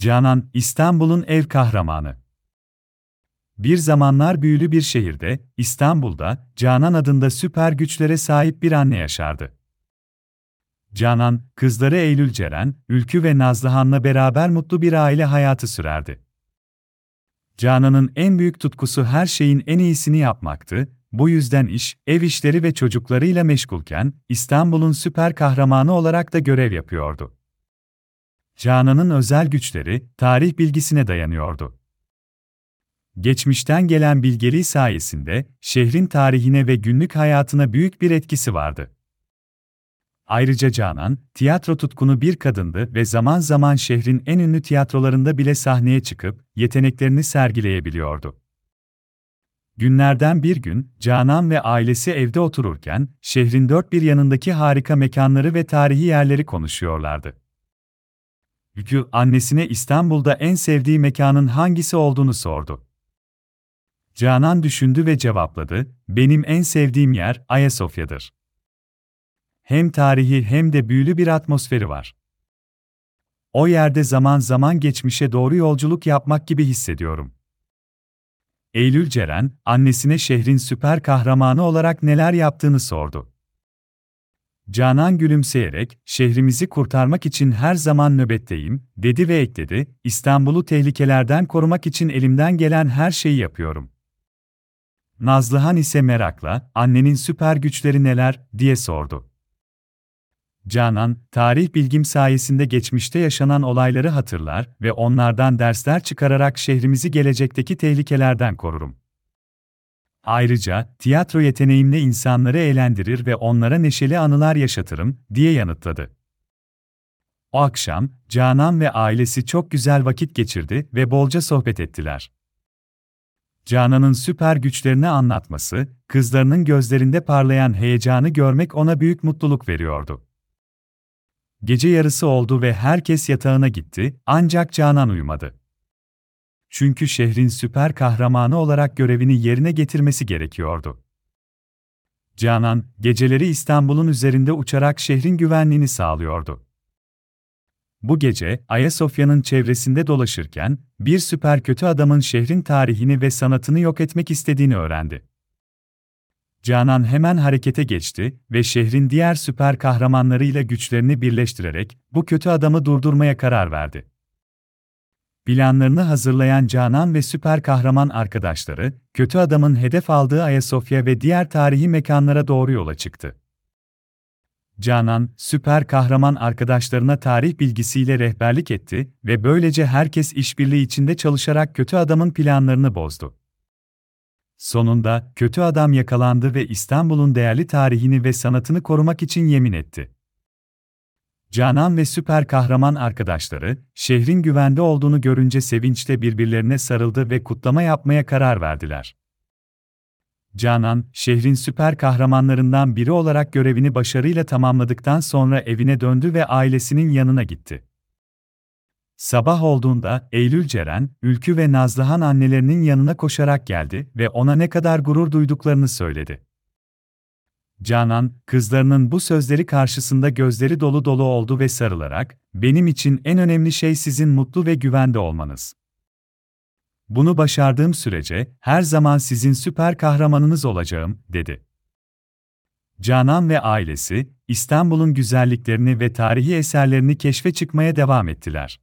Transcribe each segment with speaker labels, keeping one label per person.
Speaker 1: Canan, İstanbul'un ev kahramanı. Bir zamanlar büyülü bir şehirde, İstanbul'da, Canan adında süper güçlere sahip bir anne yaşardı. Canan, kızları Eylül Ceren, Ülkü ve Nazlıhan'la beraber mutlu bir aile hayatı sürerdi. Canan'ın en büyük tutkusu her şeyin en iyisini yapmaktı, bu yüzden iş, ev işleri ve çocuklarıyla meşgulken, İstanbul'un süper kahramanı olarak da görev yapıyordu. Canan'ın özel güçleri, tarih bilgisine dayanıyordu. Geçmişten gelen bilgeliği sayesinde, şehrin tarihine ve günlük hayatına büyük bir etkisi vardı. Ayrıca Canan, tiyatro tutkunu bir kadındı ve zaman zaman şehrin en ünlü tiyatrolarında bile sahneye çıkıp yeteneklerini sergileyebiliyordu. Günlerden bir gün, Canan ve ailesi evde otururken, şehrin dört bir yanındaki harika mekanları ve tarihi yerleri konuşuyorlardı. Ülkü, annesine İstanbul'da en sevdiği mekanın hangisi olduğunu sordu. Canan düşündü ve cevapladı, benim en sevdiğim yer Ayasofya'dır. Hem tarihi hem de büyülü bir atmosferi var. O yerde zaman zaman geçmişe doğru yolculuk yapmak gibi hissediyorum. Eylül Ceren, annesine şehrin süper kahramanı olarak neler yaptığını sordu. Canan gülümseyerek, şehrimizi kurtarmak için her zaman nöbetteyim, dedi ve ekledi, İstanbul'u tehlikelerden korumak için elimden gelen her şeyi yapıyorum. Nazlıhan ise merakla, annenin süper güçleri neler, diye sordu. Canan, tarih bilgim sayesinde geçmişte yaşanan olayları hatırlar ve onlardan dersler çıkararak şehrimizi gelecekteki tehlikelerden korurum. Ayrıca, tiyatro yeteneğimle insanları eğlendirir ve onlara neşeli anılar yaşatırım, diye yanıtladı. O akşam, Canan ve ailesi çok güzel vakit geçirdi ve bolca sohbet ettiler. Canan'ın süper güçlerini anlatması, kızlarının gözlerinde parlayan heyecanı görmek ona büyük mutluluk veriyordu. Gece yarısı oldu ve herkes yatağına gitti, ancak Canan uyumadı. Çünkü şehrin süper kahramanı olarak görevini yerine getirmesi gerekiyordu. Canan, geceleri İstanbul'un üzerinde uçarak şehrin güvenliğini sağlıyordu. Bu gece, Ayasofya'nın çevresinde dolaşırken, bir süper kötü adamın şehrin tarihini ve sanatını yok etmek istediğini öğrendi. Canan hemen harekete geçti ve şehrin diğer süper kahramanlarıyla güçlerini birleştirerek bu kötü adamı durdurmaya karar verdi. Planlarını hazırlayan Canan ve süper kahraman arkadaşları, kötü adamın hedef aldığı Ayasofya ve diğer tarihi mekanlara doğru yola çıktı. Canan, süper kahraman arkadaşlarına tarih bilgisiyle rehberlik etti ve böylece herkes işbirliği içinde çalışarak kötü adamın planlarını bozdu. Sonunda kötü adam yakalandı ve İstanbul'un değerli tarihini ve sanatını korumak için yemin etti. Canan ve süper kahraman arkadaşları, şehrin güvende olduğunu görünce sevinçle birbirlerine sarıldı ve kutlama yapmaya karar verdiler. Canan, şehrin süper kahramanlarından biri olarak görevini başarıyla tamamladıktan sonra evine döndü ve ailesinin yanına gitti. Sabah olduğunda Eylül Ceren, Ülkü ve Nazlıhan annelerinin yanına koşarak geldi ve ona ne kadar gurur duyduklarını söyledi. Canan, kızlarının bu sözleri karşısında gözleri dolu dolu oldu ve sarılarak, "Benim için en önemli şey sizin mutlu ve güvende olmanız. Bunu başardığım sürece her zaman sizin süper kahramanınız olacağım." dedi. Canan ve ailesi İstanbul'un güzelliklerini ve tarihi eserlerini keşfe çıkmaya devam ettiler.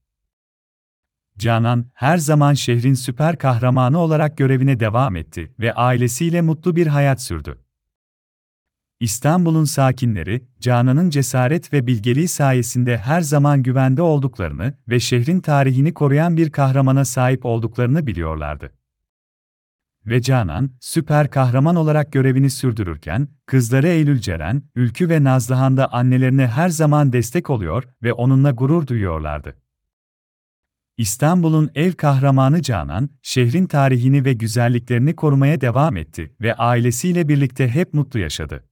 Speaker 1: Canan, her zaman şehrin süper kahramanı olarak görevine devam etti ve ailesiyle mutlu bir hayat sürdü. İstanbul'un sakinleri, Canan'ın cesaret ve bilgeliği sayesinde her zaman güvende olduklarını ve şehrin tarihini koruyan bir kahramana sahip olduklarını biliyorlardı. Ve Canan, süper kahraman olarak görevini sürdürürken, kızları Eylül Ceren, Ülkü ve Nazlıhan da annelerine her zaman destek oluyor ve onunla gurur duyuyorlardı. İstanbul'un ev kahramanı Canan, şehrin tarihini ve güzelliklerini korumaya devam etti ve ailesiyle birlikte hep mutlu yaşadı.